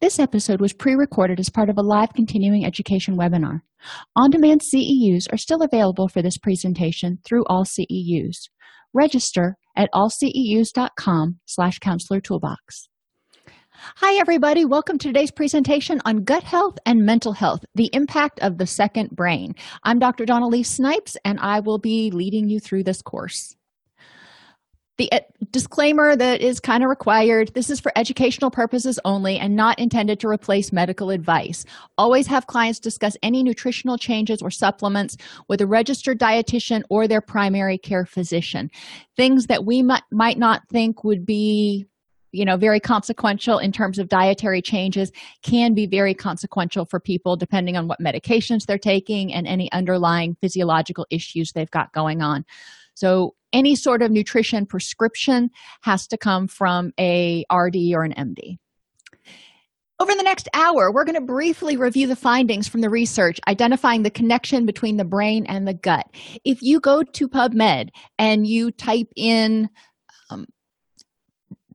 This episode was pre recorded as part of a live continuing education webinar. On demand CEUs are still available for this presentation through all CEUs. Register at allceus.com slash counselor toolbox. Hi, everybody. Welcome to today's presentation on gut health and mental health, the impact of the second brain. I'm Dr. Dawn-Elise Snipes, and I will be leading you through this course the uh, disclaimer that is kind of required this is for educational purposes only and not intended to replace medical advice. Always have clients discuss any nutritional changes or supplements with a registered dietitian or their primary care physician. Things that we might, might not think would be you know very consequential in terms of dietary changes can be very consequential for people depending on what medications they're taking and any underlying physiological issues they've got going on so any sort of nutrition prescription has to come from a RD or an MD. Over the next hour, we're going to briefly review the findings from the research identifying the connection between the brain and the gut. If you go to PubMed and you type in um,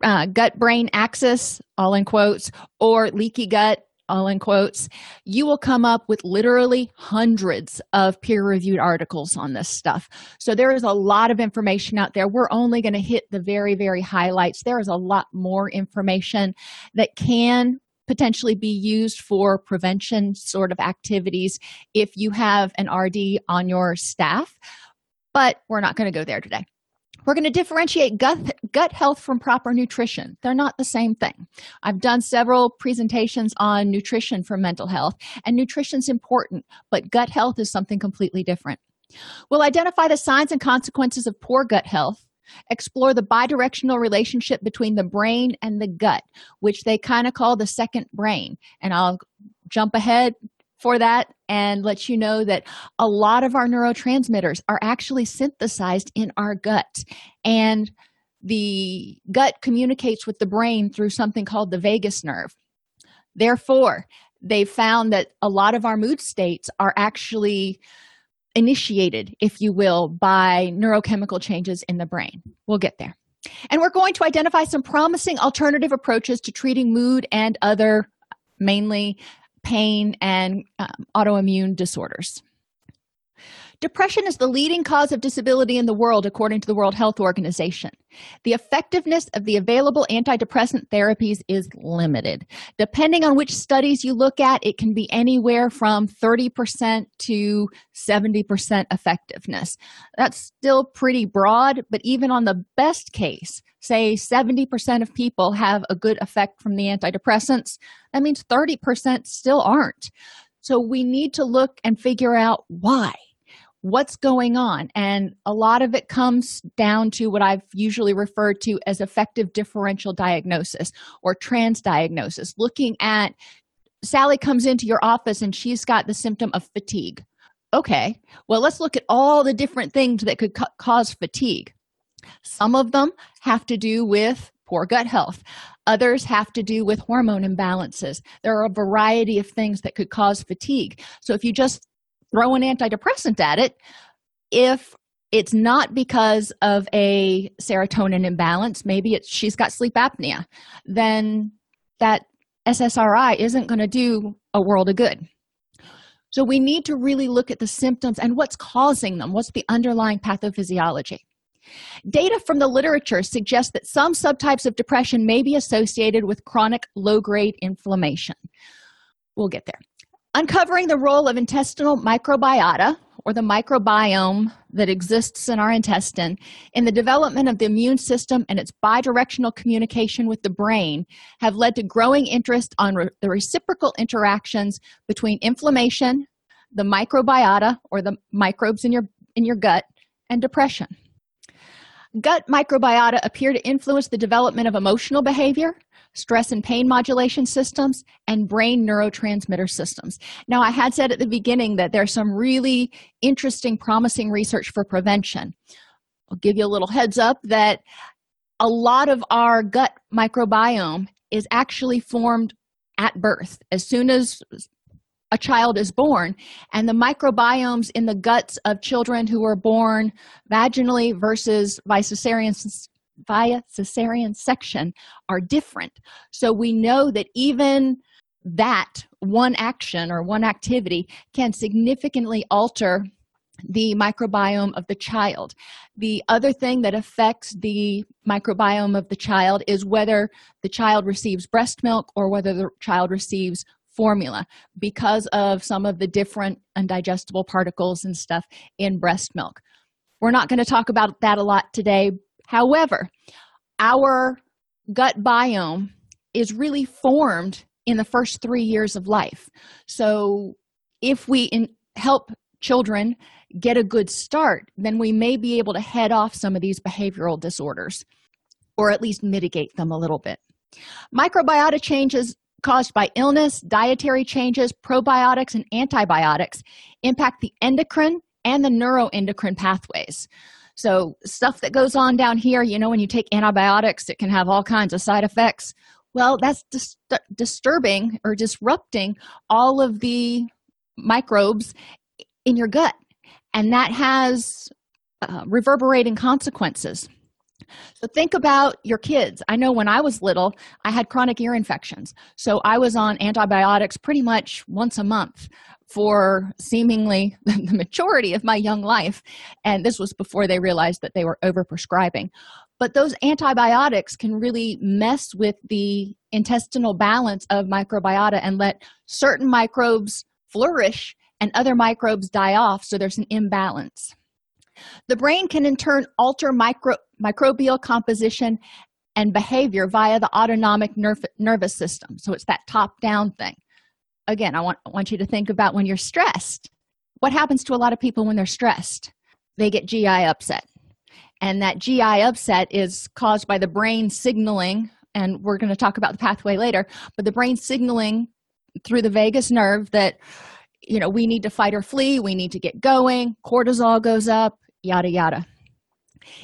uh, gut brain axis, all in quotes, or leaky gut, all in quotes, you will come up with literally hundreds of peer reviewed articles on this stuff. So there is a lot of information out there. We're only going to hit the very, very highlights. There is a lot more information that can potentially be used for prevention sort of activities if you have an RD on your staff. But we're not going to go there today. We're going to differentiate gut, gut health from proper nutrition. They're not the same thing. I've done several presentations on nutrition for mental health, and nutrition's important, but gut health is something completely different. We'll identify the signs and consequences of poor gut health, explore the bidirectional relationship between the brain and the gut, which they kind of call the second brain. And I'll jump ahead for that and let you know that a lot of our neurotransmitters are actually synthesized in our gut. And the gut communicates with the brain through something called the vagus nerve. Therefore they found that a lot of our mood states are actually initiated if you will by neurochemical changes in the brain. We'll get there. And we're going to identify some promising alternative approaches to treating mood and other mainly pain, and um, autoimmune disorders. Depression is the leading cause of disability in the world, according to the World Health Organization. The effectiveness of the available antidepressant therapies is limited. Depending on which studies you look at, it can be anywhere from 30% to 70% effectiveness. That's still pretty broad, but even on the best case, say 70% of people have a good effect from the antidepressants, that means 30% still aren't. So we need to look and figure out why what's going on and a lot of it comes down to what i've usually referred to as effective differential diagnosis or transdiagnosis looking at sally comes into your office and she's got the symptom of fatigue okay well let's look at all the different things that could ca- cause fatigue some of them have to do with poor gut health others have to do with hormone imbalances there are a variety of things that could cause fatigue so if you just throw an antidepressant at it if it's not because of a serotonin imbalance maybe it's she's got sleep apnea then that ssri isn't going to do a world of good So we need to really look at the symptoms and what's causing them. What's the underlying pathophysiology? Data from the literature suggests that some subtypes of depression may be associated with chronic low grade inflammation. We'll get there. Uncovering the role of intestinal microbiota, or the microbiome that exists in our intestine, in the development of the immune system and its bidirectional communication with the brain, have led to growing interest on re- the reciprocal interactions between inflammation, the microbiota, or the microbes in your, in your gut, and depression. Gut microbiota appear to influence the development of emotional behavior, stress and pain modulation systems, and brain neurotransmitter systems. Now, I had said at the beginning that there's some really interesting, promising research for prevention. I'll give you a little heads up that a lot of our gut microbiome is actually formed at birth. As soon as a child is born and the microbiomes in the guts of children who are born vaginally versus via cesarean via cesarean section are different so we know that even that one action or one activity can significantly alter the microbiome of the child. The other thing that affects the microbiome of the child is whether the child receives breast milk or whether the child receives formula because of some of the different undigestible particles and stuff in breast milk. We're not going to talk about that a lot today. However, our gut biome is really formed in the first three years of life. So, if we in, help children get a good start, then we may be able to head off some of these behavioral disorders or at least mitigate them a little bit. Microbiota changes caused by illness, dietary changes, probiotics, and antibiotics impact the endocrine and the neuroendocrine pathways. So, stuff that goes on down here, you know, when you take antibiotics, it can have all kinds of side effects. Well, that's dis- disturbing or disrupting all of the microbes in your gut, and that has uh, reverberating consequences. So think about your kids. I know when I was little, I had chronic ear infections. So I was on antibiotics pretty much once a month for seemingly the majority of my young life. And this was before they realized that they were overprescribing. But those antibiotics can really mess with the intestinal balance of microbiota and let certain microbes flourish and other microbes die off. So there's an imbalance. The brain can in turn alter micro, microbial composition and behavior via the autonomic nerv- nervous system. So it's that top down thing. Again, I want, I want you to think about when you're stressed. What happens to a lot of people when they're stressed? They get GI upset. And that GI upset is caused by the brain signaling, and we're going to talk about the pathway later, but the brain signaling through the vagus nerve that you know we need to fight or flee we need to get going cortisol goes up yada yada.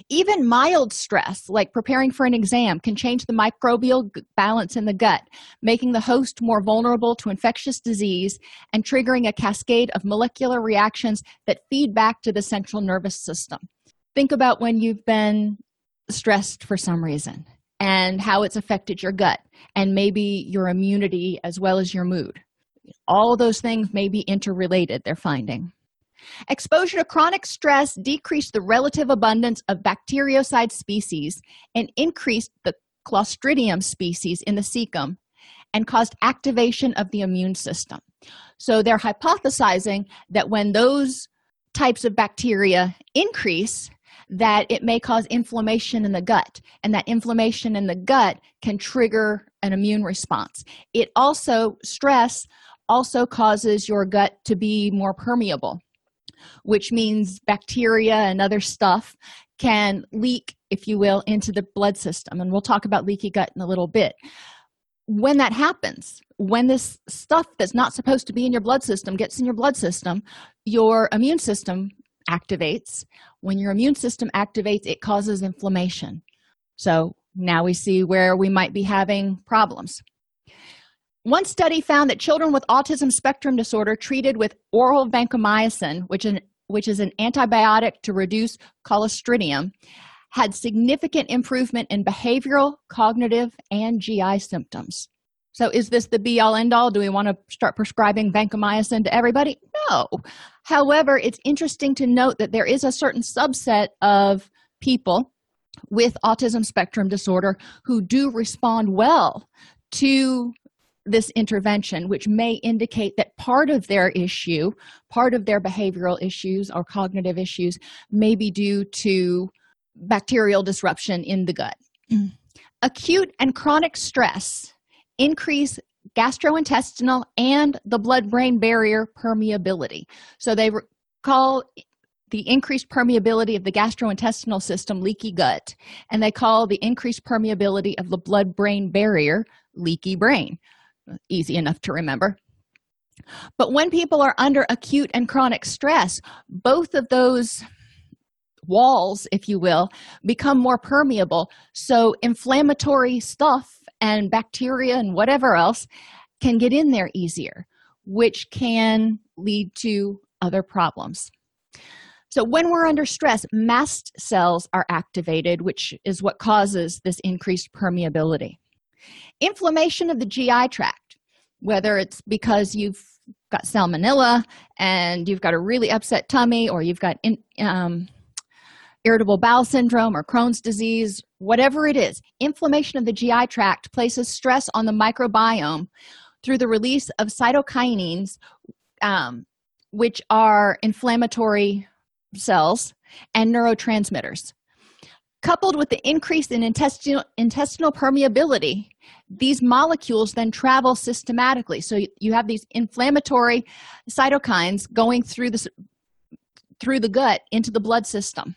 Even mild stress, like preparing for an exam, can change the microbial balance in the gut, making the host more vulnerable to infectious disease and triggering a cascade of molecular reactions that feed back to the central nervous system. Think about when you've been stressed for some reason and how it's affected your gut and maybe your immunity as well as your mood. All those things may be interrelated, they're finding. Exposure to chronic stress decreased the relative abundance of Bacteroides species and increased the Clostridium species in the cecum and caused activation of the immune system. So they're hypothesizing that when those types of bacteria increase, that it may cause inflammation in the gut, and that inflammation in the gut can trigger an immune response. It also, stress also causes your gut to be more permeable which means bacteria and other stuff can leak, if you will, into the blood system. And we'll talk about leaky gut in a little bit. When that happens, when this stuff that's not supposed to be in your blood system gets in your blood system, your immune system activates. When your immune system activates, it causes inflammation. So now we see where we might be having problems. One study found that children with autism spectrum disorder treated with oral vancomycin, which is, an, which is an antibiotic to reduce clostridium, had significant improvement in behavioral, cognitive, and GI symptoms. So, is this the be all end all? Do we want to start prescribing vancomycin to everybody? No. However, it's interesting to note that there is a certain subset of people with autism spectrum disorder who do respond well to this intervention, which may indicate that part of their issue, part of their behavioral issues or cognitive issues, may be due to bacterial disruption in the gut. Mm. Acute and chronic stress increase gastrointestinal and the blood brain barrier permeability. So they call the increased permeability of the gastrointestinal system leaky gut, and they call the increased permeability of the blood brain barrier leaky brain. Easy enough to remember. But when people are under acute and chronic stress, both of those walls, if you will, become more permeable. So inflammatory stuff and bacteria and whatever else can get in there easier, which can lead to other problems. So, when we're under stress, mast cells are activated, which is what causes this increased permeability. Inflammation of the GI tract, whether it's because you've got salmonella and you've got a really upset tummy, or you've got in, um, irritable bowel syndrome or Crohn's disease, whatever it is, inflammation of the GI tract places stress on the microbiome through the release of cytokinins, um, which are inflammatory cells and neurotransmitters. Coupled with the increase in intestinal, intestinal permeability, these molecules then travel systematically. So you have these inflammatory cytokines going through the, through the gut into the blood system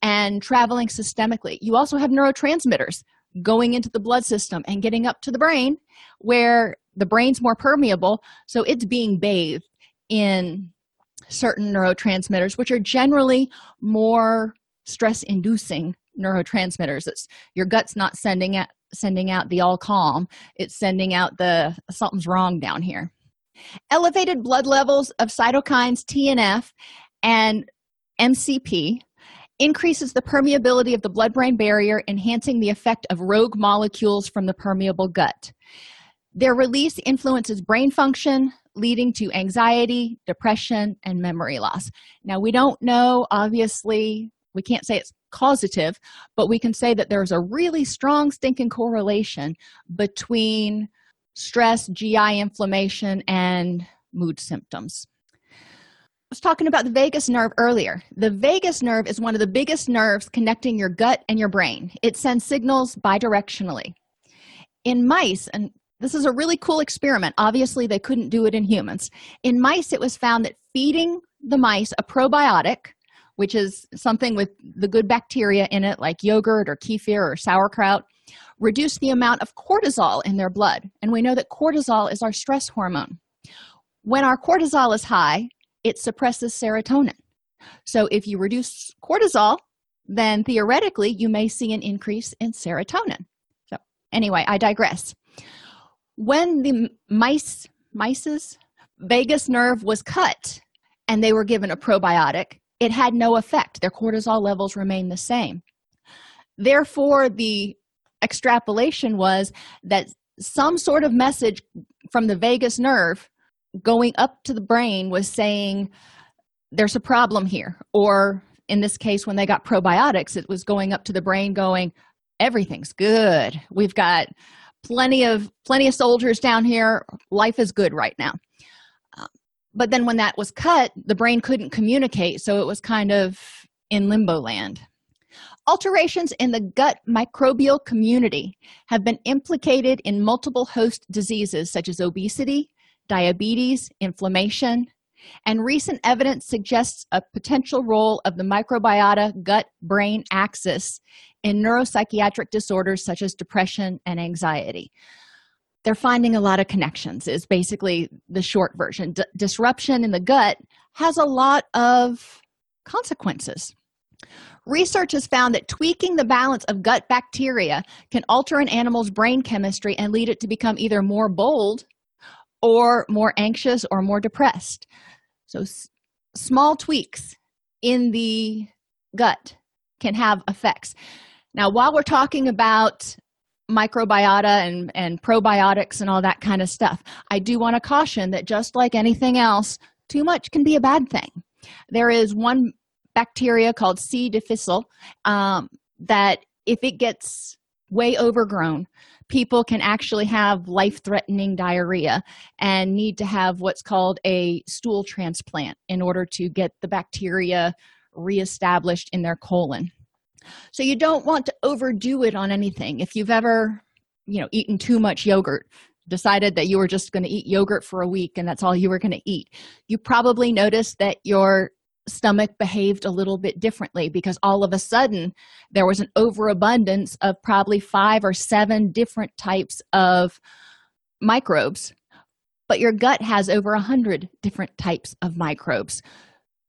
and traveling systemically. You also have neurotransmitters going into the blood system and getting up to the brain where the brain's more permeable, so it's being bathed in certain neurotransmitters, which are generally more stress inducing neurotransmitters. It's your gut's not sending out sending out the all calm, it's sending out the something's wrong down here. Elevated blood levels of cytokines TNF and MCP increases the permeability of the blood brain barrier, enhancing the effect of rogue molecules from the permeable gut. Their release influences brain function, leading to anxiety, depression, and memory loss. Now, we don't know, obviously, we can't say it's causative, but we can say that there's a really strong stinking correlation between stress, GI inflammation, and mood symptoms I was talking about the vagus nerve earlier. The vagus nerve is one of the biggest nerves connecting your gut and your brain. It sends signals bidirectionally. In mice, and this is a really cool experiment. Obviously, they couldn't do it in humans. In mice, it was found that feeding the mice a probiotic, which is something with the good bacteria in it, like yogurt or kefir or sauerkraut, reduce the amount of cortisol in their blood. And we know that cortisol is our stress hormone. When our cortisol is high, it suppresses serotonin. So if you reduce cortisol, then theoretically you may see an increase in serotonin. So anyway, I digress. When the mice mice's vagus nerve was cut and they were given a probiotic, it had no effect. Their cortisol levels remained the same. Therefore, the extrapolation was that some sort of message from the vagus nerve going up to the brain was saying there's a problem here or in this case when they got probiotics it was going up to the brain going everything's good we've got plenty of plenty of soldiers down here life is good right now but then when that was cut the brain couldn't communicate so it was kind of in limbo land alterations in the gut microbial community have been implicated in multiple host diseases such as obesity diabetes, inflammation, and recent evidence suggests a potential role of the microbiota gut brain axis in neuropsychiatric disorders such as depression and anxiety. They're finding a lot of connections, is basically the short version. D- disruption in the gut has a lot of consequences. Research has found that tweaking the balance of gut bacteria can alter an animal's brain chemistry and lead it to become either more bold or more anxious or more depressed. So, s- small tweaks in the gut can have effects. Now, while we're talking about microbiota and, and probiotics and all that kind of stuff. I do want to caution that just like anything else, too much can be a bad thing. There is one bacteria called C. difficile um, that if it gets way overgrown, people can actually have life threatening diarrhea and need to have what's called a stool transplant in order to get the bacteria reestablished in their colon. So you don't want to overdo it on anything. If you've ever, you know, eaten too much yogurt, decided that you were just going to eat yogurt for a week and that's all you were going to eat, you probably noticed that your stomach behaved a little bit differently because all of a sudden there was an overabundance of probably five or seven different types of microbes but your gut has over a hundred different types of microbes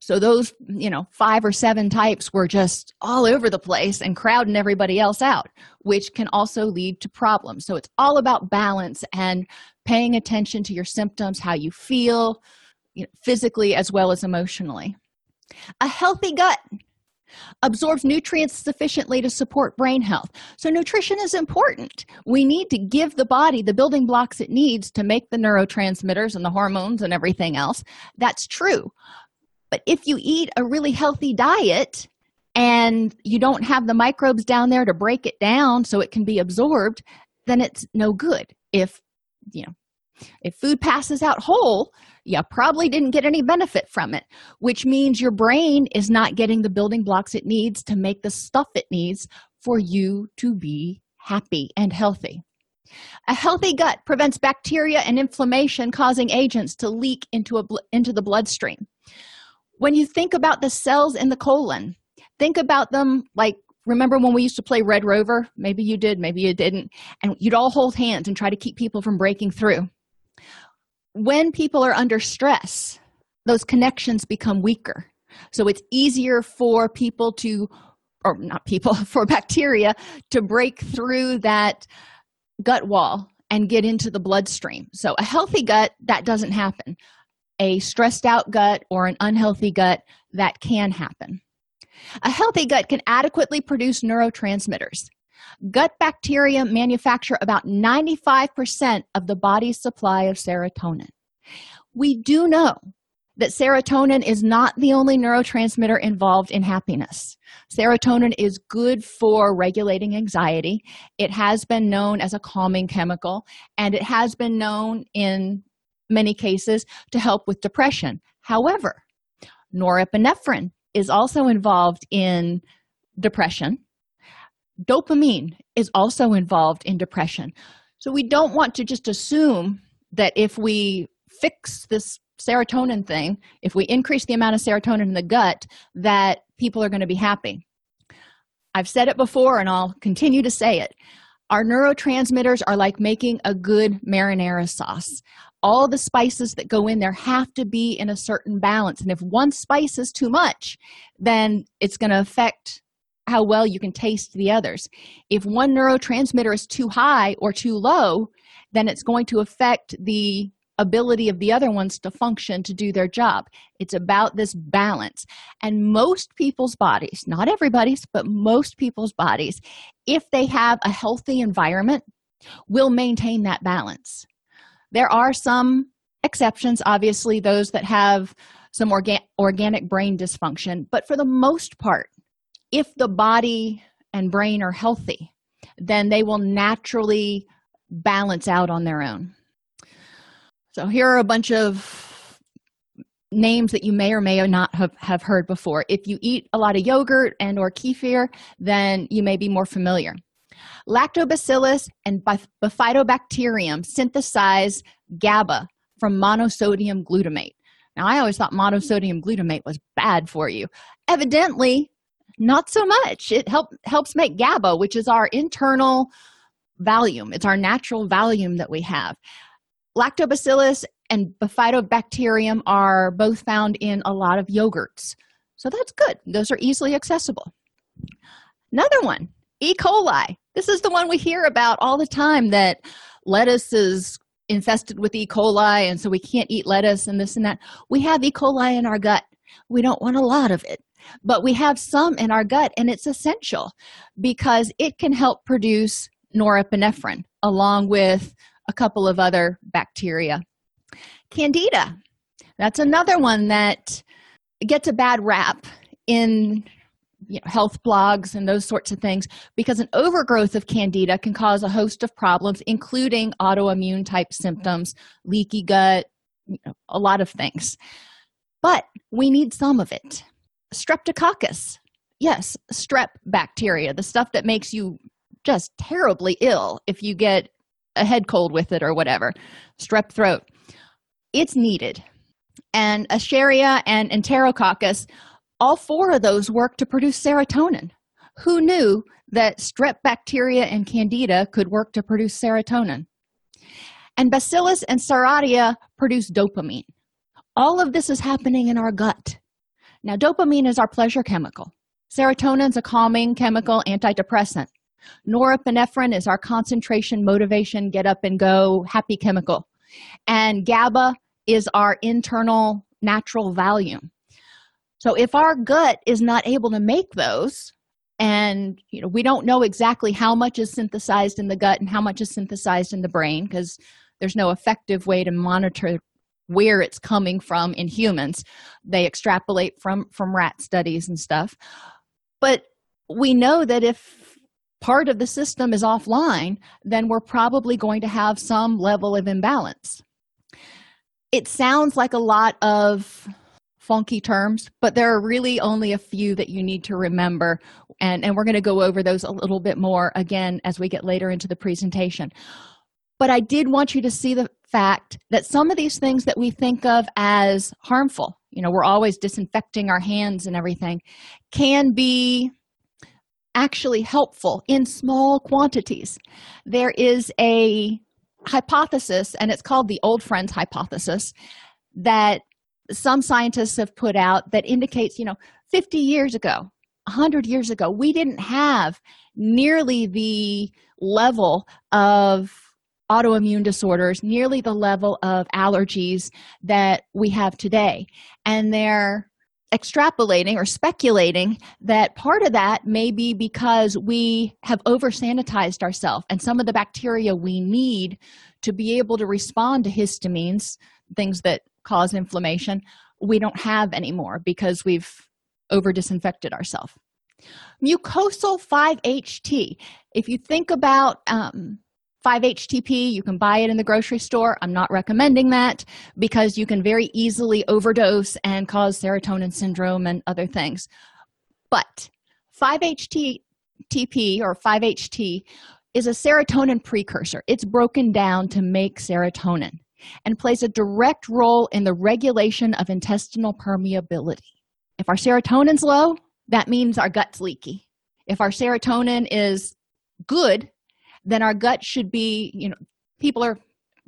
so those you know five or seven types were just all over the place and crowding everybody else out which can also lead to problems so it's all about balance and paying attention to your symptoms how you feel you know, physically as well as emotionally a healthy gut absorbs nutrients sufficiently to support brain health. So, nutrition is important. We need to give the body the building blocks it needs to make the neurotransmitters and the hormones and everything else. That's true. But if you eat a really healthy diet and you don't have the microbes down there to break it down so it can be absorbed, then it's no good. If, you know, if food passes out whole, you probably didn't get any benefit from it, which means your brain is not getting the building blocks it needs to make the stuff it needs for you to be happy and healthy. A healthy gut prevents bacteria and inflammation causing agents to leak into, a, into the bloodstream. When you think about the cells in the colon, think about them like remember when we used to play Red Rover? Maybe you did, maybe you didn't. And you'd all hold hands and try to keep people from breaking through when people are under stress, those connections become weaker. So it's easier for people to, or not people, for bacteria to break through that gut wall and get into the bloodstream. So a healthy gut, that doesn't happen. A stressed out gut or an unhealthy gut, that can happen. A healthy gut can adequately produce neurotransmitters. Gut bacteria manufacture about 95% of the body's supply of serotonin. We do know that serotonin is not the only neurotransmitter involved in happiness. Serotonin is good for regulating anxiety. It has been known as a calming chemical, and it has been known in many cases to help with depression. However, norepinephrine is also involved in depression dopamine is also involved in depression. So we don't want to just assume that if we fix this serotonin thing, if we increase the amount of serotonin in the gut, that people are going to be happy. I've said it before and I'll continue to say it. Our neurotransmitters are like making a good marinara sauce. All the spices that go in there have to be in a certain balance. And if one spice is too much, then it's going to affect how well you can taste the others. If one neurotransmitter is too high or too low, then it's going to affect the ability of the other ones to function to do their job. It's about this balance. And most people's bodies, not everybody's, but most people's bodies, if they have a healthy environment, will maintain that balance. There are some exceptions, obviously, those that have some orga- organic brain dysfunction, but for the most part, if the body and brain are healthy, then they will naturally balance out on their own. So, here are a bunch of names that you may or may not have, have heard before. If you eat a lot of yogurt and or kefir, then you may be more familiar. Lactobacillus and bifidobacterium synthesize GABA from monosodium glutamate. Now, I always thought monosodium glutamate was bad for you. Evidently, not so much. It help, helps make GABA, which is our internal volume. It's our natural volume that we have. Lactobacillus and Bifidobacterium are both found in a lot of yogurts. So that's good. Those are easily accessible. Another one, E. coli. This is the one we hear about all the time that lettuce is infested with E. coli and so we can't eat lettuce and this and that. We have E. coli in our gut. We don't want a lot of it but we have some in our gut and it's essential because it can help produce norepinephrine, along with a couple of other bacteria. Candida, that's another one that gets a bad rap in you know, health blogs and those sorts of things because an overgrowth of candida can cause a host of problems including autoimmune type symptoms leaky gut you know, a lot of things. But we need some of it. Streptococcus. Yes strep bacteria the stuff that makes you just terribly ill if you get a head cold with it or whatever. Strep throat. It's needed. And escherichia and enterococcus all four of those work to produce serotonin. Who knew that strep bacteria and candida could work to produce serotonin? And bacillus and serratia produce dopamine. All of this is happening in our gut. Now, dopamine is our pleasure chemical. Serotonin is a calming chemical antidepressant. Norepinephrine is our concentration, motivation, get up and go, happy chemical. And GABA is our internal natural Valium. So if our gut is not able to make those, and you know we don't know exactly how much is synthesized in the gut and how much is synthesized in the brain because there's no effective way to monitor where it's coming from in humans. They extrapolate from from rat studies and stuff. But we know that if part of the system is offline then we're probably going to have some level of imbalance. It sounds like a lot of funky terms, but there are really only a few that you need to remember. And, and we're going to go over those a little bit more again as we get later into the presentation. But I did want you to see the fact that some of these things that we think of as harmful, you know, we're always disinfecting our hands and everything, can be actually helpful in small quantities. There is a hypothesis, and it's called the old friends hypothesis, that some scientists have put out that indicates you know 50 years ago 100 years ago we didn't have nearly the level of autoimmune disorders nearly the level of allergies that we have today. And they're extrapolating or speculating that part of that may be because we have over sanitized ourselves and some of the bacteria we need to be able to respond to histamines things that cause inflammation we don't have anymore because we've over disinfected ourselves. Mucosal 5ht if you think about um, 5-htp you can buy it in the grocery store. I'm not recommending that because you can very easily overdose and cause serotonin syndrome and other things. But 5-htp or 5-ht is a serotonin precursor. It's broken down to make serotonin and plays a direct role in the regulation of intestinal permeability. If our serotonin's low, that means our gut's leaky. If our serotonin is good, then our gut should be, you know, people are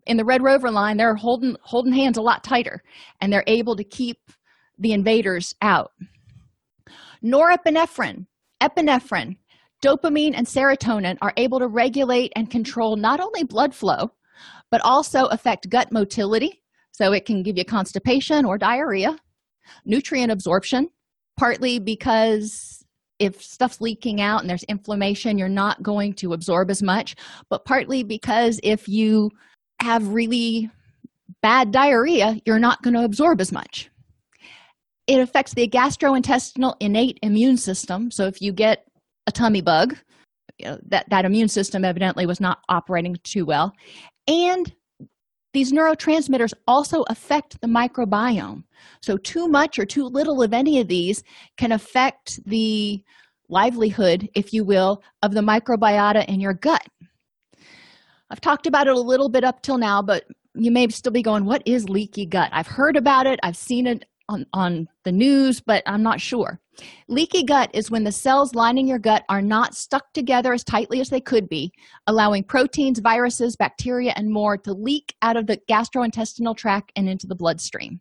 in the Red Rover line, they're holding holding hands a lot tighter and they're able to keep the invaders out. Norepinephrine, epinephrine, dopamine and serotonin are able to regulate and control not only blood flow but also affect gut motility. So it can give you constipation or diarrhea, nutrient absorption, partly because if stuff's leaking out and there's inflammation, you're not going to absorb as much, but partly because if you have really bad diarrhea, you're not going to absorb as much. It affects the gastrointestinal innate immune system. So if you get a tummy bug, you know, that, that immune system evidently was not operating too well. And these neurotransmitters also affect the microbiome. So, too much or too little of any of these can affect the livelihood, if you will, of the microbiota in your gut. I've talked about it a little bit up till now, but you may still be going, What is leaky gut? I've heard about it, I've seen it on, on the news, but I'm not sure. Leaky gut is when the cells lining your gut are not stuck together as tightly as they could be, allowing proteins, viruses, bacteria, and more to leak out of the gastrointestinal tract and into the bloodstream.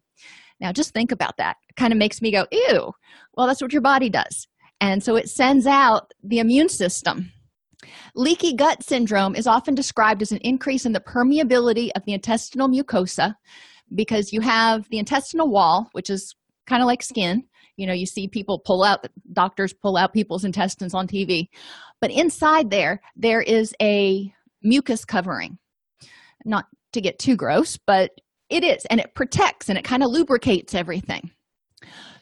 Now, just think about that. It kind of makes me go, ew. Well, that's what your body does. And so it sends out the immune system. Leaky gut syndrome is often described as an increase in the permeability of the intestinal mucosa because you have the intestinal wall, which is kind of like skin, you know you see people pull out doctors pull out people's intestines on tv but inside there there is a mucus covering. Not to get too gross but it is and it protects and it kind of lubricates everything.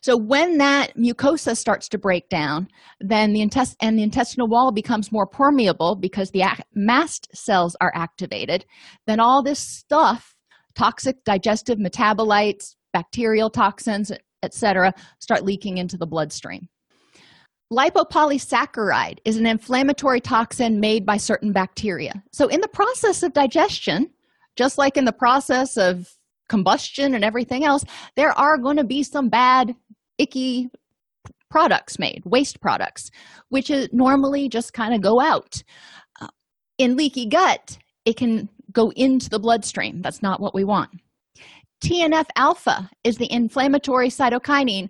So when that mucosa starts to break down then the intest and the intestinal wall becomes more permeable because the mast cells are activated then all this stuff toxic digestive metabolites bacterial toxins etc start leaking into the bloodstream. Lipopolysaccharide is an inflammatory toxin made by certain bacteria. So in the process of digestion just like in the process of combustion and everything else there are going to be some bad icky products made waste products which is normally just kind of go out. Uh, in leaky gut it can go into the bloodstream. That's not what we want. Tnf alpha is the inflammatory cytokinin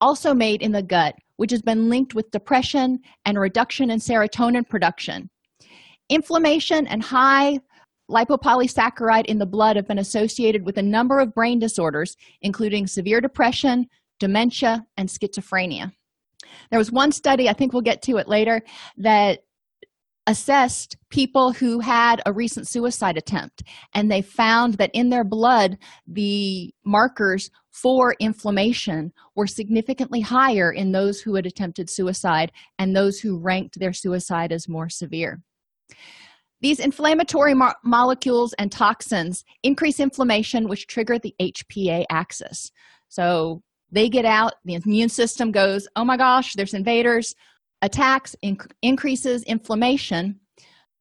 also made in the gut which has been linked with depression and reduction in serotonin production. Inflammation and high lipopolysaccharide in the blood have been associated with a number of brain disorders including severe depression dementia and schizophrenia. There was one study i think we'll get to it later that assessed people who had a recent suicide attempt and they found that in their blood the markers for inflammation were significantly higher in those who had attempted suicide and those who ranked their suicide as more severe these inflammatory mo- molecules and toxins increase inflammation, which trigger the HPA axis. So they get out, the immune system goes, oh my gosh, there's invaders, attacks, inc- increases inflammation.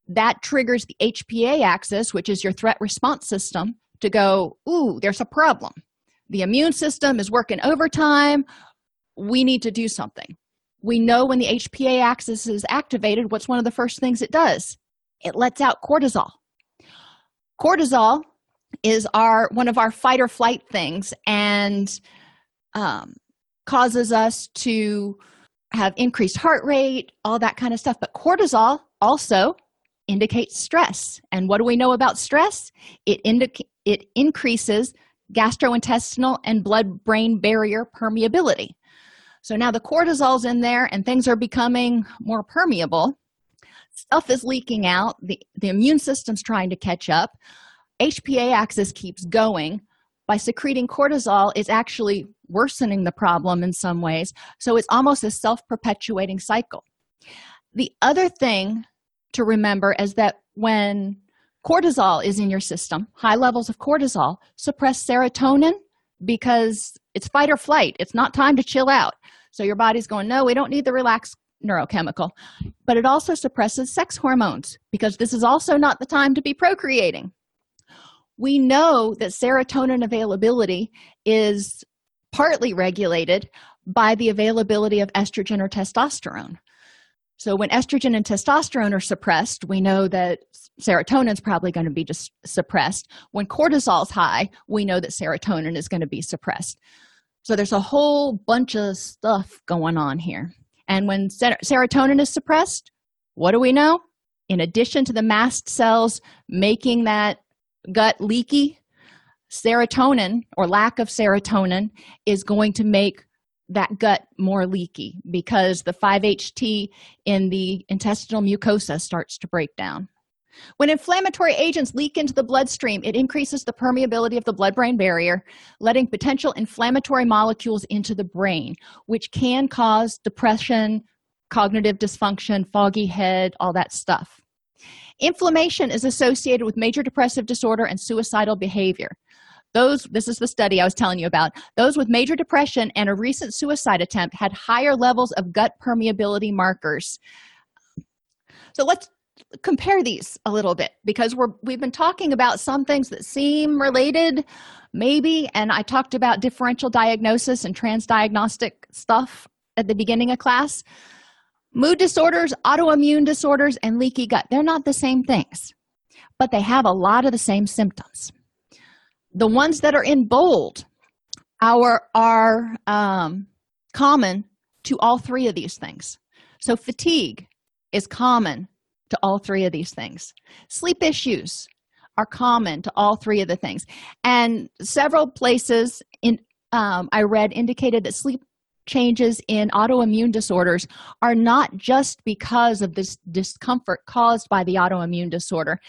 That triggers the HPA axis, which is your threat response system, to go, ooh, there's a problem. The immune system is working overtime. We need to do something. We know when the HPA axis is activated, what's one of the first things it does? it lets out cortisol cortisol is our one of our fight or flight things and um, causes us to have increased heart rate all that kind of stuff. But cortisol also indicates stress. And what do we know about stress? It indica- it increases gastrointestinal and blood brain barrier permeability. So now the cortisol's in there and things are becoming more permeable. Stuff is leaking out. The, the immune system's trying to catch up. Hpa axis keeps going. By secreting cortisol is actually worsening the problem in some ways. So it's almost a self-perpetuating cycle. The other thing to remember is that when cortisol is in your system high levels of cortisol suppress serotonin because it's fight or flight. It's not time to chill out. So your body's going no we don't need the relaxed neurochemical, but it also suppresses sex hormones because this is also not the time to be procreating. We know that serotonin availability is partly regulated by the availability of estrogen or testosterone. So, when estrogen and testosterone are suppressed, we know that serotonin is probably going to be just suppressed. When cortisol is high, we know that serotonin is going to be suppressed. So, there's a whole bunch of stuff going on here. And when ser- serotonin is suppressed, what do we know? In addition to the mast cells making that gut leaky, serotonin or lack of serotonin is going to make that gut more leaky because the 5-HT in the intestinal mucosa starts to break down. When inflammatory agents leak into the bloodstream, it increases the permeability of the blood brain barrier, letting potential inflammatory molecules into the brain, which can cause depression, cognitive dysfunction, foggy head, all that stuff. Inflammation is associated with major depressive disorder and suicidal behavior. Those, this is the study I was telling you about. Those with major depression and a recent suicide attempt had higher levels of gut permeability markers. So let's compare these a little bit because we're we've been talking about some things that seem related maybe and i talked about differential diagnosis and transdiagnostic stuff at the beginning of class mood disorders autoimmune disorders and leaky gut they're not the same things but they have a lot of the same symptoms the ones that are in bold our are um, common to all three of these things so fatigue is common to all three of these things. Sleep issues are common to all three of the things. And several places in um, I read indicated that sleep changes in autoimmune disorders are not just because of this discomfort caused by the autoimmune disorder.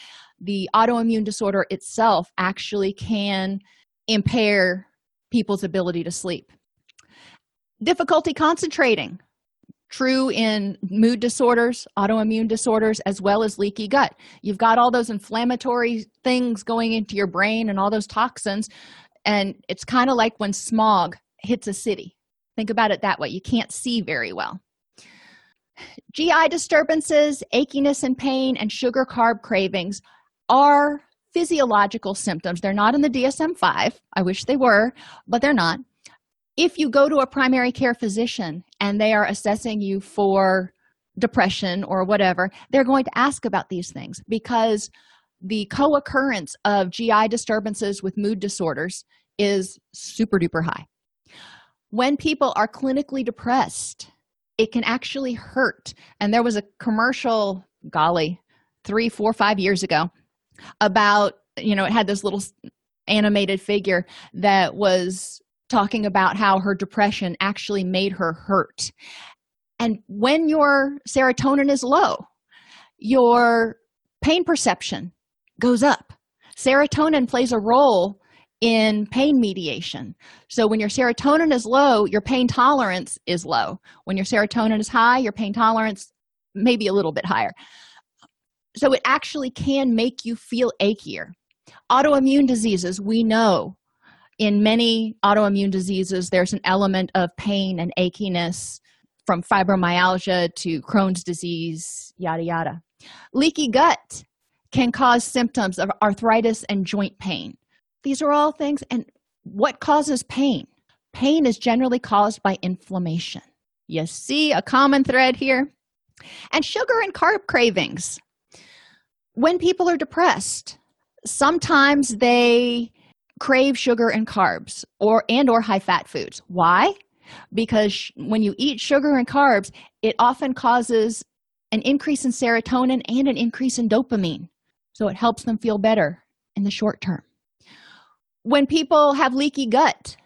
The autoimmune disorder itself actually can impair people's ability to sleep. Difficulty concentrating, true in mood disorders, autoimmune disorders, as well as leaky gut. You've got all those inflammatory things going into your brain and all those toxins, and it's kind of like when smog hits a city. Think about it that way. You can't see very well. GI disturbances, achiness and pain, and sugar carb cravings are physiological symptoms. They're not in the DSM 5. I wish they were, but they're not. If you go to a primary care physician and they are assessing you for depression or whatever, they're going to ask about these things because the co occurrence of GI disturbances with mood disorders is super duper high. When people are clinically depressed, it can actually hurt. And there was a commercial, golly, three, four, five years ago about, you know, it had this little animated figure that was talking about how her depression actually made her hurt. And when your serotonin is low, your pain perception goes up. Serotonin plays a role in pain mediation. So when your serotonin is low, your pain tolerance is low. When your serotonin is high, your pain tolerance may be a little bit higher. So it actually can make you feel achier. Autoimmune diseases, we know in many autoimmune diseases, there's an element of pain and achiness from fibromyalgia to Crohn's disease, yada, yada. Leaky gut can cause symptoms of arthritis and joint pain. These are all things. And what causes pain? Pain is generally caused by inflammation. You see a common thread here? And sugar and carb cravings. When people are depressed, sometimes they crave sugar and carbs or and or high fat foods why because when you eat sugar and carbs it often causes an increase in serotonin and an increase in dopamine so it helps them feel better in the short term when people have leaky gut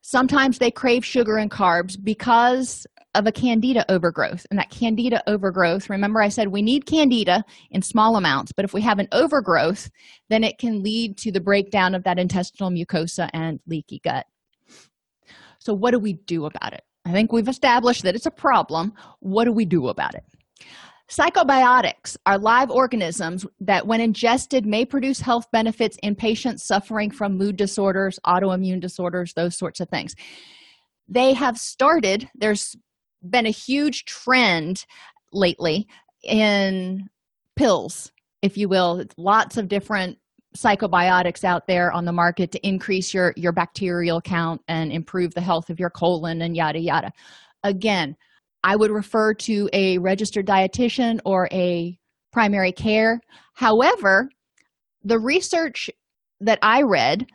sometimes they crave sugar and carbs because of a candida overgrowth. And that candida overgrowth remember i said we need candida in small amounts but if we have an overgrowth then it can lead to the breakdown of that intestinal mucosa and leaky gut. So what do we do about it? I think we've established that it's a problem. What do we do about it Psychobiotics are live organisms that, when ingested, may produce health benefits in patients suffering from mood disorders, autoimmune disorders, those sorts of things. They have started, there's been a huge trend lately in pills, if you will. Lots of different psychobiotics out there on the market to increase your your bacterial count and improve the health of your colon and yada yada. Again, I would refer to a registered dietitian or a primary care. However, the research that I read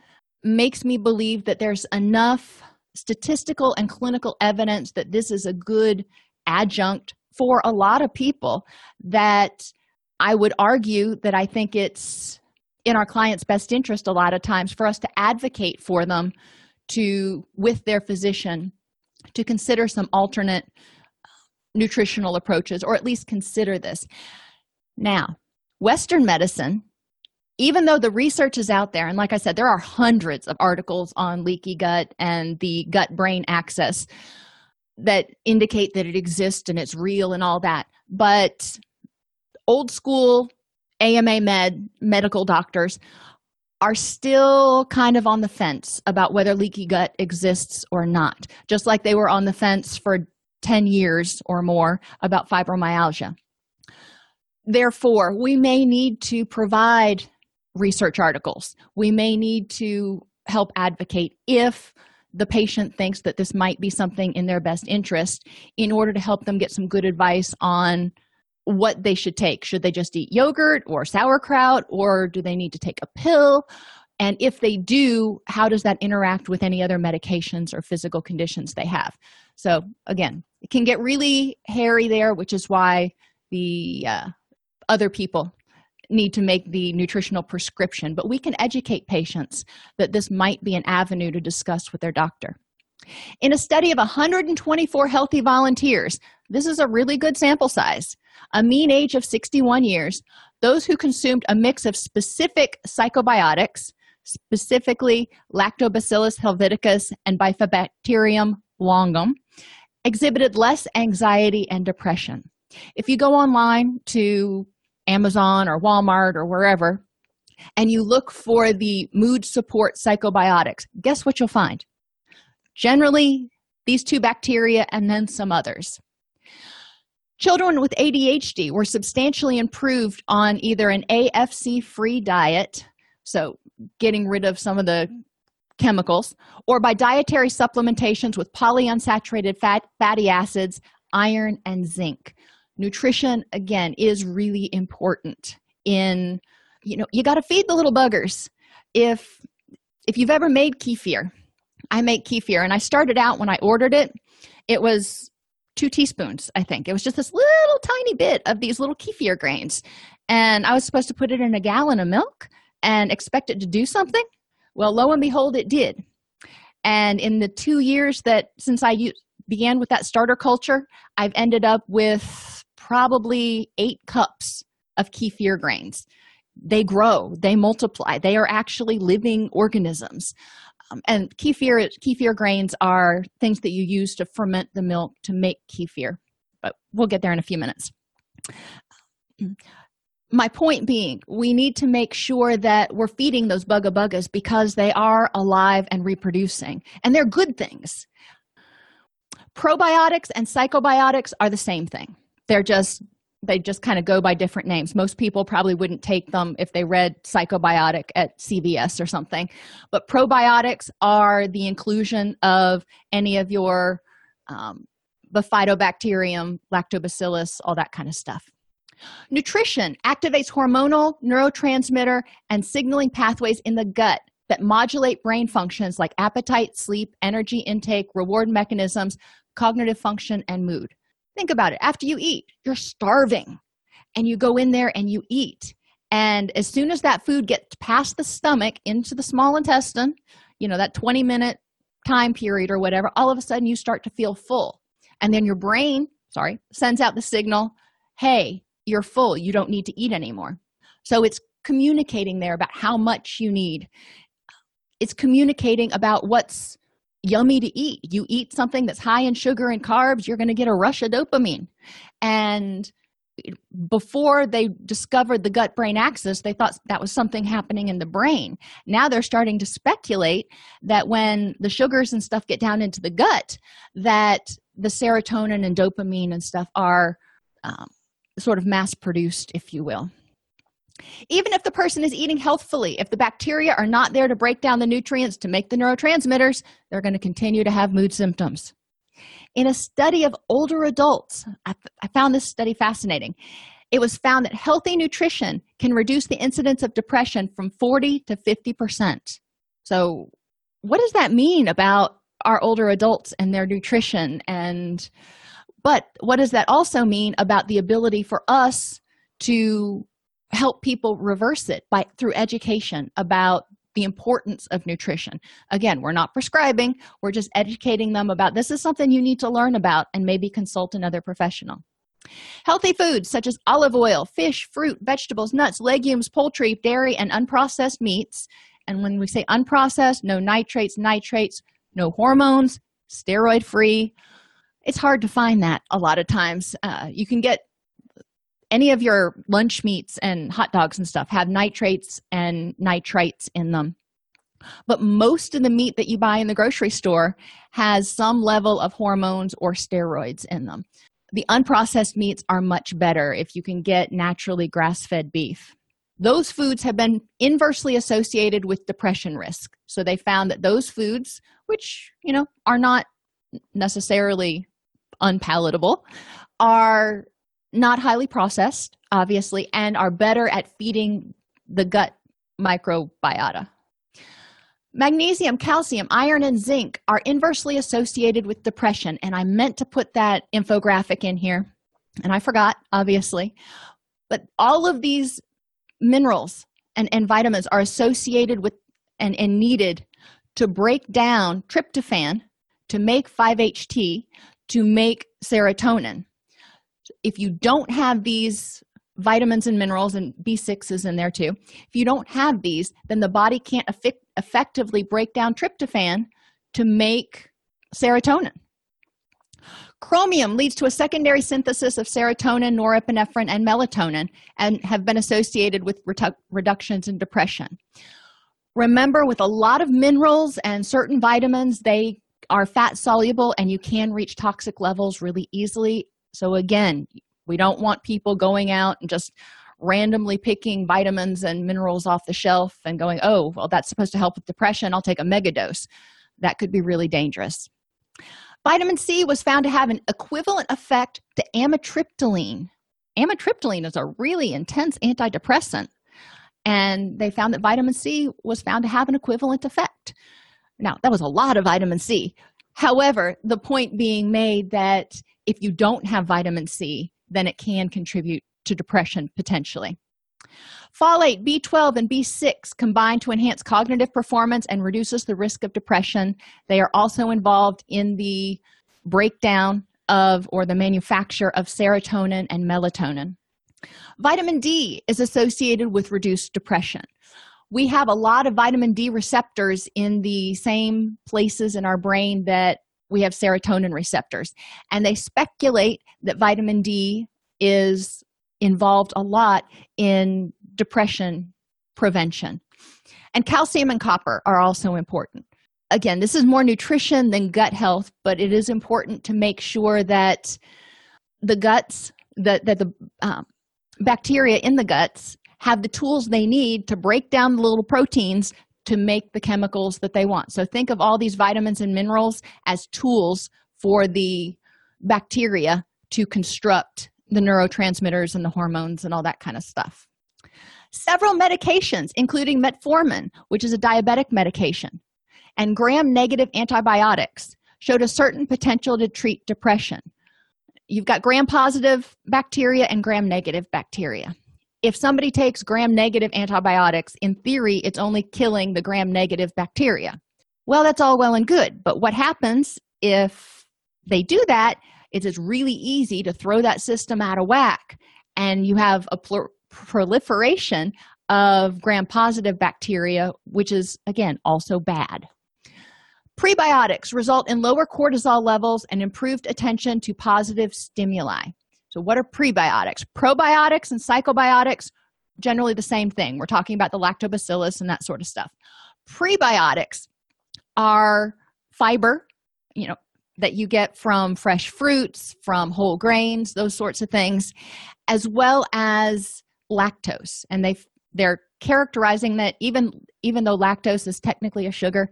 makes me believe that there's enough statistical and clinical evidence that this is a good adjunct for a lot of people that I would argue that I think it's in our clients' best interest a lot of times for us to advocate for them to, with their physician, to consider some alternate nutritional approaches or at least consider this. Now, Western medicine even though the research is out there, and like I said, there are hundreds of articles on leaky gut and the gut brain axis that indicate that it exists and it's real and all that. But old school AMA med medical doctors are still kind of on the fence about whether leaky gut exists or not, just like they were on the fence for 10 years or more about fibromyalgia. Therefore, we may need to provide research articles. We may need to help advocate if the patient thinks that this might be something in their best interest in order to help them get some good advice on what they should take. Should they just eat yogurt or sauerkraut, or do they need to take a pill? And if they do, how does that interact with any other medications or physical conditions they have? So, again, it can get really hairy there, which is why the uh, other people need to make the nutritional prescription, but we can educate patients that this might be an avenue to discuss with their doctor. In a study of 124 healthy volunteers, this is a really good sample size, a mean age of 61 years, those who consumed a mix of specific psychobiotics, specifically Lactobacillus helveticus and Bifidobacterium longum, exhibited less anxiety and depression. If you go online to Amazon or Walmart or wherever, and you look for the mood support psychobiotics, guess what you'll find? Generally, these two bacteria and then some others. Children with ADHD were substantially improved on either an AFC free diet, so getting rid of some of the chemicals, or by dietary supplementations with polyunsaturated fat, fatty acids, iron, and zinc. Nutrition, again, is really important in, you know, you got to feed the little buggers. If if you've ever made kefir, I make kefir, and I started out when I ordered it, it was two teaspoons, I think. It was just this little tiny bit of these little kefir grains. And I was supposed to put it in a gallon of milk and expect it to do something. Well, lo and behold, it did. And in the two years that since I began with that starter culture, I've ended up with probably eight cups of kefir grains. They grow, they multiply, they are actually living organisms. Um, and kefir kefir grains are things that you use to ferment the milk to make kefir but we'll get there in a few minutes my point being we need to make sure that we're feeding those bugga buggas because they are alive and reproducing and they're good things probiotics and psychobiotics are the same thing they're just they just kind of go by different names. Most people probably wouldn't take them if they read psychobiotic at CVS or something. But probiotics are the inclusion of any of your um, bifidobacterium, lactobacillus, all that kind of stuff. Nutrition activates hormonal, neurotransmitter, and signaling pathways in the gut that modulate brain functions like appetite, sleep, energy intake, reward mechanisms, cognitive function, and mood. Think about it. After you eat, you're starving and you go in there and you eat. And as soon as that food gets past the stomach into the small intestine, you know, that 20 minute time period or whatever, all of a sudden you start to feel full. And then your brain, sorry, sends out the signal, hey, you're full. You don't need to eat anymore. So it's communicating there about how much you need. It's communicating about what's yummy to eat. You eat something that's high in sugar and carbs, you're going to get a rush of dopamine. And before they discovered the gut brain axis, they thought that was something happening in the brain. Now they're starting to speculate that when the sugars and stuff get down into the gut, that the serotonin and dopamine and stuff are um, sort of mass produced, if you will. Even if the person is eating healthfully, if the bacteria are not there to break down the nutrients to make the neurotransmitters, they're going to continue to have mood symptoms. In a study of older adults, I, I found this study fascinating. It was found that healthy nutrition can reduce the incidence of depression from 40 to 50%. So, what does that mean about our older adults and their nutrition? And, but what does that also mean about the ability for us to help people reverse it by through education about the importance of nutrition. Again, we're not prescribing, we're just educating them about this is something you need to learn about and maybe consult another professional. Healthy foods such as olive oil, fish, fruit, vegetables, nuts, legumes, poultry, dairy, and unprocessed meats. And when we say unprocessed, no nitrates, nitrates, no hormones, steroid free. It's hard to find that a lot of times. Uh, you can get any of your lunch meats and hot dogs and stuff have nitrates and nitrites in them. But most of the meat that you buy in the grocery store has some level of hormones or steroids in them. The unprocessed meats are much better if you can get naturally grass-fed beef. Those foods have been inversely associated with depression risk. So they found that those foods which you know are not necessarily unpalatable are not highly processed, obviously, and are better at feeding the gut microbiota. Magnesium, calcium, iron, and zinc are inversely associated with depression, and I meant to put that infographic in here, and I forgot, obviously. But all of these minerals and, and vitamins are associated with and, and needed to break down tryptophan, to make 5-HT to make serotonin. If you don't have these vitamins and minerals, and B6 is in there too, if you don't have these, then the body can't effect- effectively break down tryptophan to make serotonin. Chromium leads to a secondary synthesis of serotonin, norepinephrine, and melatonin and have been associated with reductions in depression. Remember, with a lot of minerals and certain vitamins, they are fat soluble and you can reach toxic levels really easily. So, again, we don't want people going out and just randomly picking vitamins and minerals off the shelf and going, oh, well, that's supposed to help with depression. I'll take a mega dose. That could be really dangerous. Vitamin C was found to have an equivalent effect to amitriptyline. Amitriptyline is a really intense antidepressant, and they found that vitamin C was found to have an equivalent effect. Now, that was a lot of vitamin C. However, the point being made that if you don't have vitamin C, then it can contribute to depression potentially. Folate, B12, and B6 combine to enhance cognitive performance and reduces the risk of depression. They are also involved in the breakdown of or the manufacture of serotonin and melatonin. Vitamin D is associated with reduced depression. We have a lot of vitamin D receptors in the same places in our brain that we have serotonin receptors, and they speculate that vitamin D is involved a lot in depression prevention. And calcium and copper are also important. Again, this is more nutrition than gut health, but it is important to make sure that the guts, that, that the um, bacteria in the guts have the tools they need to break down the little proteins to make the chemicals that they want. So think of all these vitamins and minerals as tools for the bacteria to construct the neurotransmitters and the hormones and all that kind of stuff. Several medications, including metformin, which is a diabetic medication, and gram negative antibiotics, showed a certain potential to treat depression. You've got gram positive bacteria and gram negative bacteria. If somebody takes gram negative antibiotics, in theory, it's only killing the gram negative bacteria. Well, that's all well and good, but what happens if they do that it is really easy to throw that system out of whack and you have a proliferation of gram positive bacteria which is again also bad prebiotics result in lower cortisol levels and improved attention to positive stimuli so what are prebiotics? Probiotics and psychobiotics generally the same thing. We're talking about the lactobacillus and that sort of stuff. Prebiotics are fiber you know that you get from fresh fruits, from whole grains, those sorts of things, as well as lactose. And they they're characterizing that even even though lactose is technically a sugar,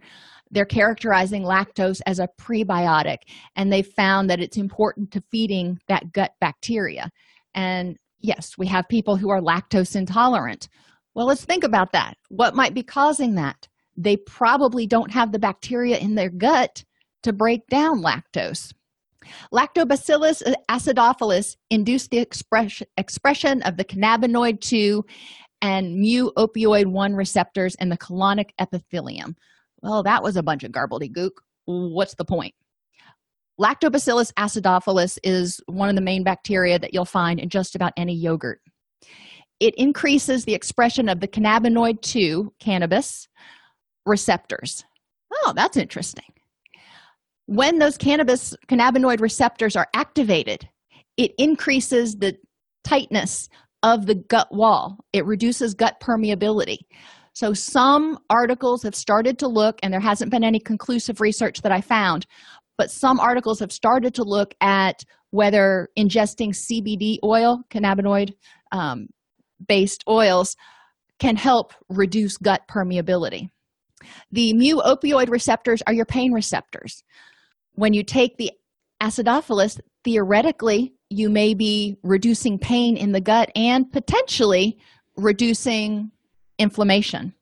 they're characterizing lactose as a prebiotic and they found that it's important to feeding that gut bacteria. And yes, we have people who are lactose intolerant. Well, let's think about that. What might be causing that? They probably don't have the bacteria in their gut to break down lactose. Lactobacillus acidophilus induced the express, expression of the cannabinoid 2 and mu opioid 1 receptors in the colonic epithelium. Well, that was a bunch of garbledy gook. What's the point? Lactobacillus acidophilus is one of the main bacteria that you'll find in just about any yogurt. It increases the expression of the cannabinoid 2, cannabis, receptors. Oh, that's interesting when those cannabis cannabinoid receptors are activated it increases the tightness of the gut wall it reduces gut permeability so some articles have started to look and there hasn't been any conclusive research that i found but some articles have started to look at whether ingesting cbd oil cannabinoid um, based oils can help reduce gut permeability. The mu opioid receptors are your pain receptors. When you take the acidophilus, theoretically, you may be reducing pain in the gut and potentially reducing inflammation.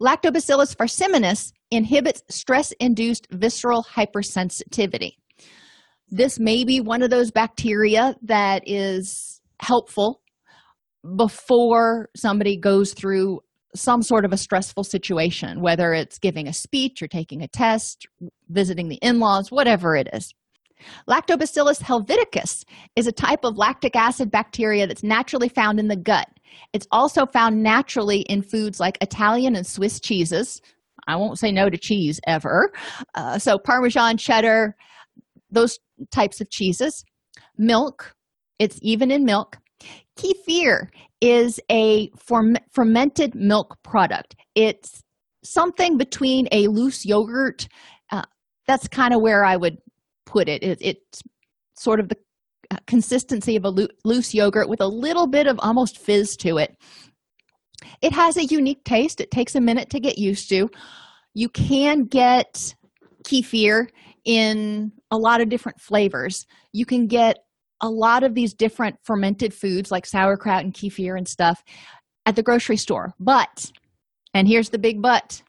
Lactobacillus farciminis inhibits stress induced visceral hypersensitivity. This may be one of those bacteria that is helpful before somebody goes through some sort of a stressful situation, whether it's giving a speech or taking a test, visiting the in laws, whatever it is. Lactobacillus helveticus is a type of lactic acid bacteria that's naturally found in the gut. It's also found naturally in foods like Italian and Swiss cheeses. I won't say no to cheese ever. Uh, so, Parmesan, cheddar, those types of cheeses. Milk, it's even in milk. Kefir is a fermented milk product. It's something between a loose yogurt. Uh, that's kind of where I would put it. it. It's sort of the uh, consistency of a lo- loose yogurt with a little bit of almost fizz to it. It has a unique taste. It takes a minute to get used to. You can get kefir in a lot of different flavors. You can get a lot of these different fermented foods like sauerkraut and kefir and stuff at the grocery store. But, and here's the big but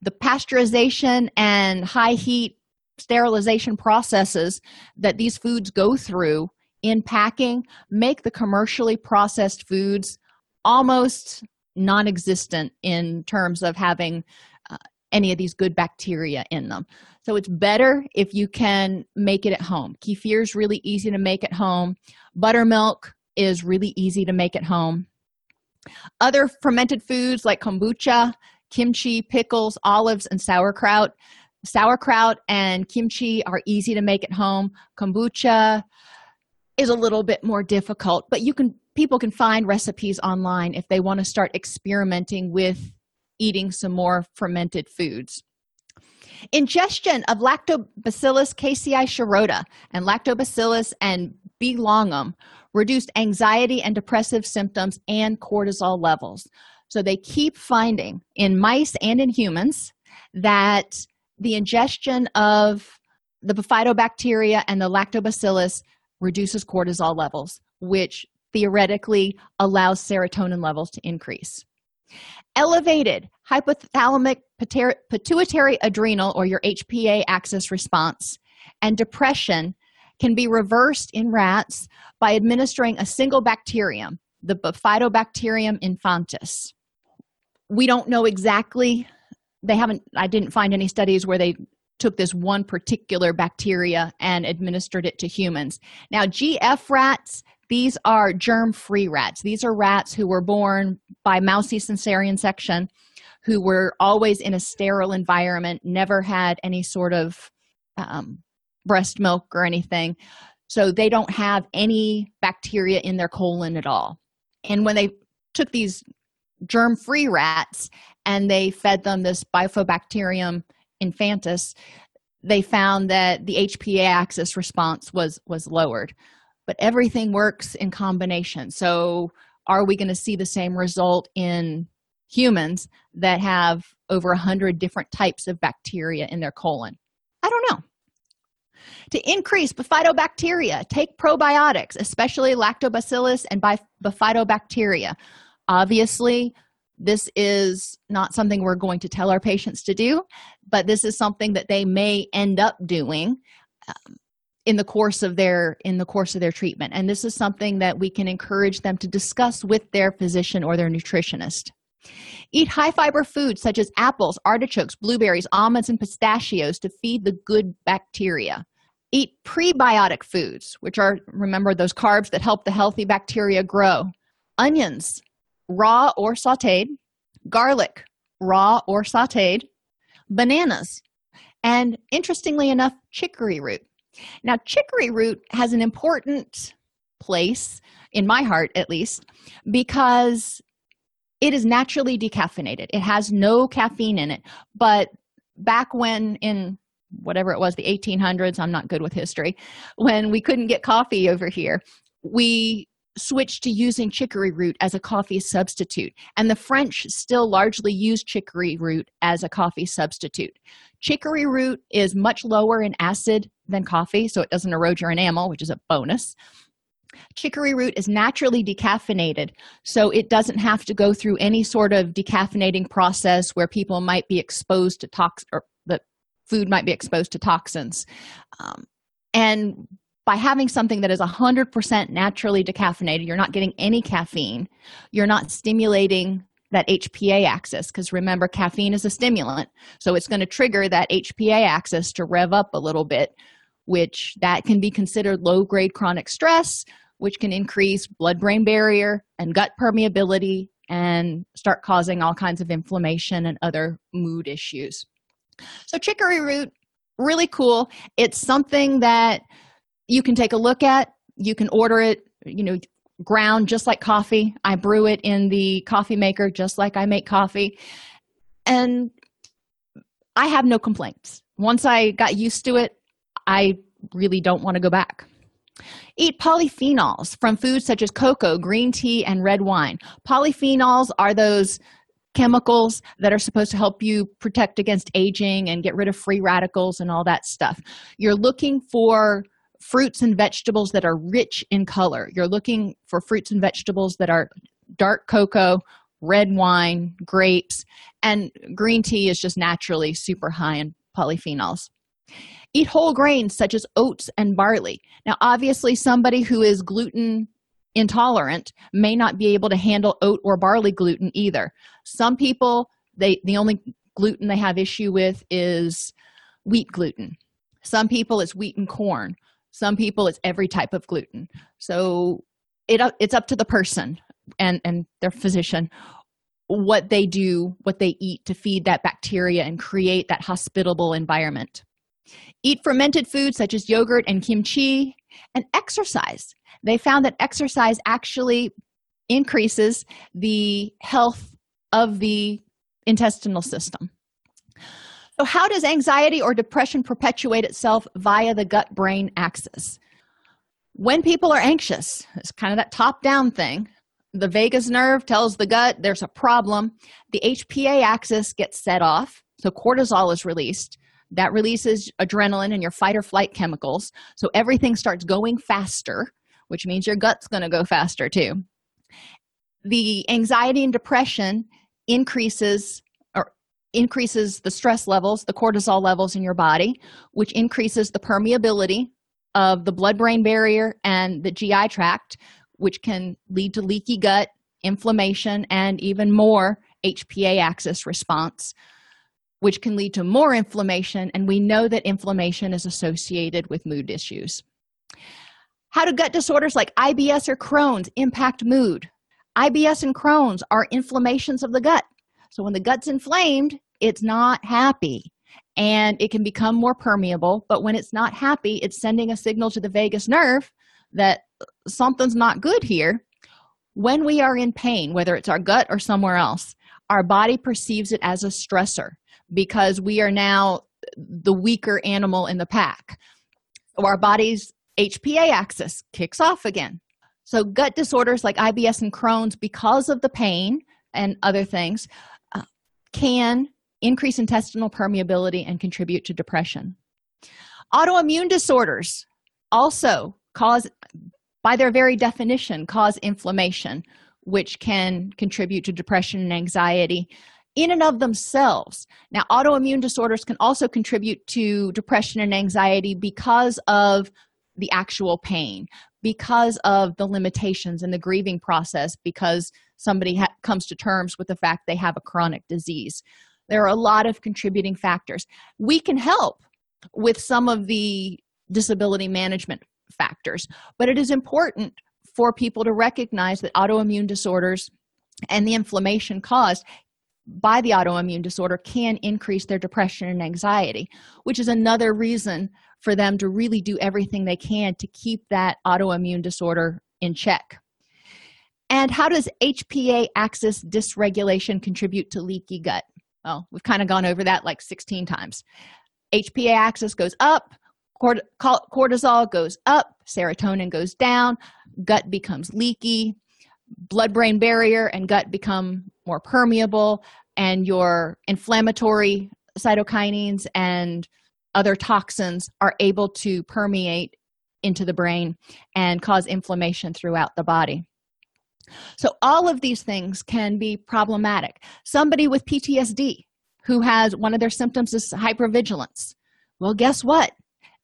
the pasteurization and high heat sterilization processes that these foods go through in packing make the commercially processed foods almost non existent in terms of having uh, any of these good bacteria in them. So it's better if you can make it at home. Kefir is really easy to make at home. Buttermilk is really easy to make at home. Other fermented foods like kombucha, kimchi, pickles, olives, and sauerkraut sauerkraut and kimchi are easy to make at home. Kombucha is a little bit more difficult but you can people can find recipes online if they want to start experimenting with eating some more fermented foods. Ingestion of lactobacillus casei shirota and lactobacillus and b longum reduced anxiety and depressive symptoms and cortisol levels. So they keep finding in mice and in humans that the ingestion of the bifidobacteria and the lactobacillus reduces cortisol levels, which theoretically allows serotonin levels to increase. Elevated hypothalamic pituitary adrenal or your HPA axis response and depression can be reversed in rats by administering a single bacterium, the Bifidobacterium infantis. We don't know exactly they haven't i didn't find any studies where they took this one particular bacteria and administered it to humans. Now gf rats these are germ free rats. These are rats who were born by mousy cesarean section who were always in a sterile environment never had any sort of um, breast milk or anything. So they don't have any bacteria in their colon at all. And when they took these germ free rats and they fed them this bifidobacterium infantis they found that the hpa axis response was was lowered. But everything works in combination. So are we going to see the same result in humans that have over 100 different types of bacteria in their colon? I don't know. To increase bifidobacteria take probiotics especially lactobacillus and bifidobacteria. Obviously this is not something we're going to tell our patients to do but this is something that they may end up doing um, in the course of their in the course of their treatment. And this is something that we can encourage them to discuss with their physician or their nutritionist. Eat high fiber foods such as apples artichokes blueberries almonds and pistachios to feed the good bacteria. Eat prebiotic foods which are remember those carbs that help the healthy bacteria grow. Onions raw or sauteed, garlic, raw or sauteed, bananas, and interestingly enough, chicory root. Now, chicory root has an important place, in my heart at least, because it is naturally decaffeinated. It has no caffeine in it. But back when in whatever it was, the 1800s, I'm not good with history, when we couldn't get coffee over here, we switched to using chicory root as a coffee substitute, and the French still largely use chicory root as a coffee substitute. Chicory root is much lower in acid than coffee, so it doesn't erode your enamel, which is a bonus. Chicory root is naturally decaffeinated, so it doesn't have to go through any sort of decaffeinating process where people might be exposed to tox or the food might be exposed to toxins. Um, and by having something that is 100% naturally decaffeinated, you're not getting any caffeine, you're not stimulating that HPA axis because remember, caffeine is a stimulant. So it's going to trigger that HPA axis to rev up a little bit, which that can be considered low grade chronic stress, which can increase blood brain barrier and gut permeability and start causing all kinds of inflammation and other mood issues. So, chicory root, really cool. It's something that you can take a look at. You can order it, you know, ground just like coffee. I brew it in the coffee maker just like I make coffee. And I have no complaints. Once I got used to it, I really don't want to go back. Eat polyphenols from foods such as cocoa, green tea, and red wine. Polyphenols are those chemicals that are supposed to help you protect against aging and get rid of free radicals and all that stuff. You're looking for fruits and vegetables that are rich in color. You're looking for fruits and vegetables that are dark cocoa, red wine, grapes, and green tea is just naturally super high in polyphenols. Eat whole grains such as oats and barley. Now, obviously, somebody who is gluten intolerant may not be able to handle oat or barley gluten either. Some people, they the only gluten they have issue with is wheat gluten. Some people it's wheat and corn some people it's every type of gluten. So it uh, it's up to the person and and their physician what they do what they eat to feed that bacteria and create that hospitable environment. Eat fermented foods such as yogurt and kimchi and exercise. They found that exercise actually increases the health of the intestinal system so, how does anxiety or depression perpetuate itself via the gut brain axis? When people are anxious, it's kind of that top down thing. The vagus nerve tells the gut there's a problem. The HPA axis gets set off, so cortisol is released. That releases adrenaline and your fight or flight chemicals. So everything starts going faster, which means your gut's going to go faster too. The anxiety and depression increases increases the stress levels, the cortisol levels in your body, which increases the permeability of the blood brain barrier and the GI tract, which can lead to leaky gut, inflammation, and even more HPA axis response, which can lead to more inflammation. And we know that inflammation is associated with mood issues. How do gut disorders like IBS or Crohn's impact mood? IBS and Crohn's are inflammations of the gut. So when the gut's inflamed, it's not happy and it can become more permeable. But when it's not happy, it's sending a signal to the vagus nerve that something's not good here. When we are in pain, whether it's our gut or somewhere else, our body perceives it as a stressor because we are now the weaker animal in the pack. So our body's HPA axis kicks off again. So, gut disorders like IBS and Crohn's, because of the pain and other things, uh, can increase intestinal permeability and contribute to depression. Autoimmune disorders also cause, by their very definition, cause inflammation, which can contribute to depression and anxiety in and of themselves. Now, autoimmune disorders can also contribute to depression and anxiety because of the actual pain, because of the limitations in the grieving process, because somebody ha- comes to terms with the fact they have a chronic disease. There are a lot of contributing factors. We can help with some of the disability management factors, but it is important for people to recognize that autoimmune disorders and the inflammation caused by the autoimmune disorder can increase their depression and anxiety, which is another reason for them to really do everything they can to keep that autoimmune disorder in check. And how does HPA axis dysregulation contribute to leaky gut? Well, we've kind of gone over that like 16 times. HPA axis goes up, cortisol goes up, serotonin goes down, gut becomes leaky, blood brain barrier and gut become more permeable, and your inflammatory cytokinins and other toxins are able to permeate into the brain and cause inflammation throughout the body. So, all of these things can be problematic. Somebody with PTSD who has one of their symptoms is hypervigilance. Well, guess what?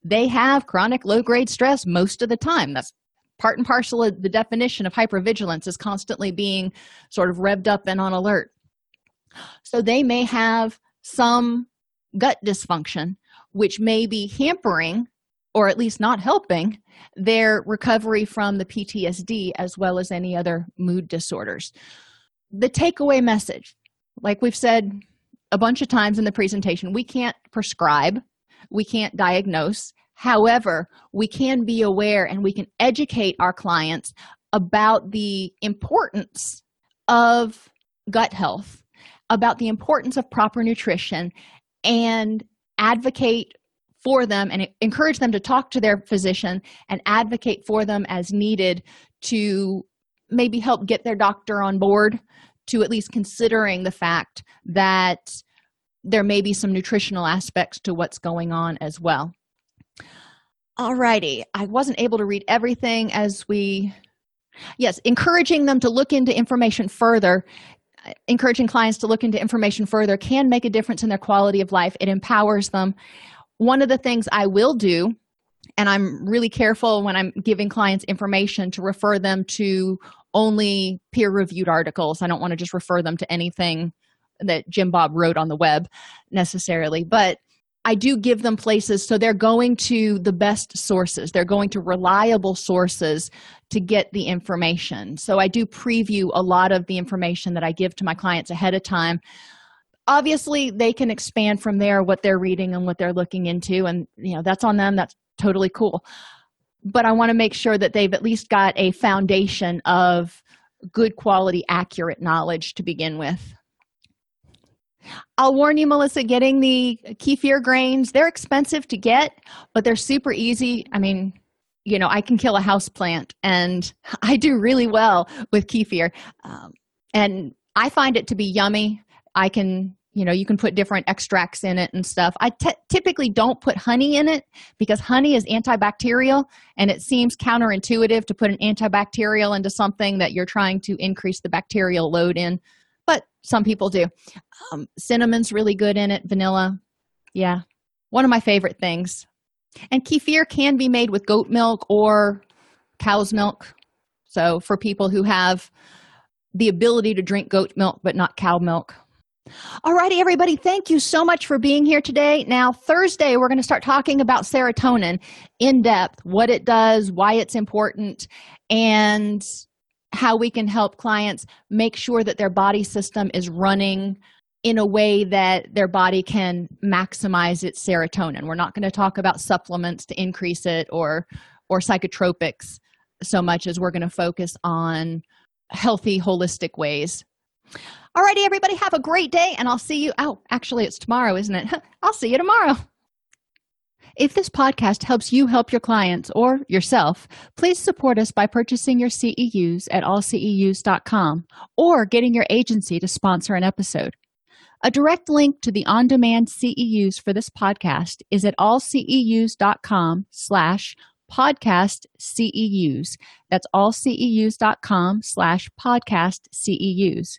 They have chronic low grade stress most of the time. That's part and parcel of the definition of hypervigilance is constantly being sort of revved up and on alert. So they may have some gut dysfunction, which may be hampering or at least not helping their recovery from the PTSD as well as any other mood disorders. The takeaway message, like we've said a bunch of times in the presentation, we can't prescribe, we can't diagnose. However, we can be aware and we can educate our clients about the importance of gut health, about the importance of proper nutrition, and advocate for them and encourage them to talk to their physician and advocate for them as needed to maybe help get their doctor on board to at least considering the fact that there may be some nutritional aspects to what's going on as well. Alrighty, I wasn't able to read everything as we, yes, encouraging them to look into information further, encouraging clients to look into information further can make a difference in their quality of life. It empowers them one of the things I will do, and I'm really careful when I'm giving clients information to refer them to only peer reviewed articles. I don't want to just refer them to anything that Jim Bob wrote on the web necessarily, but I do give them places so they're going to the best sources. They're going to reliable sources to get the information. So I do preview a lot of the information that I give to my clients ahead of time obviously they can expand from there what they're reading and what they're looking into and you know that's on them that's totally cool. But i want to make sure that they've at least got a foundation of good quality accurate knowledge to begin with. I'll warn you melissa getting the kefir grains they're expensive to get but they're super easy. I mean you know i can kill a house plant and i do really well with kefir. Um, and i find it to be yummy I can, you know, you can put different extracts in it and stuff. I t- typically don't put honey in it because honey is antibacterial and it seems counterintuitive to put an antibacterial into something that you're trying to increase the bacterial load in, but some people do. Um, cinnamon's really good in it, vanilla. Yeah, one of my favorite things. And kefir can be made with goat milk or cow's milk. So for people who have the ability to drink goat milk but not cow milk, Alrighty, everybody, thank you so much for being here today. Now, Thursday, we're going to start talking about serotonin in depth, what it does, why it's important, and how we can help clients make sure that their body system is running in a way that their body can maximize its serotonin. We're not going to talk about supplements to increase it or or psychotropics so much as we're going to focus on healthy holistic ways Alrighty, everybody, have a great day, and I'll see you. Oh, actually, it's tomorrow, isn't it? I'll see you tomorrow. If this podcast helps you help your clients or yourself, please support us by purchasing your CEUs at allceus.com or getting your agency to sponsor an episode. A direct link to the on-demand CEUs for this podcast is at allceus.com slash podcast CEUs. That's allceus.com slash podcast CEUs.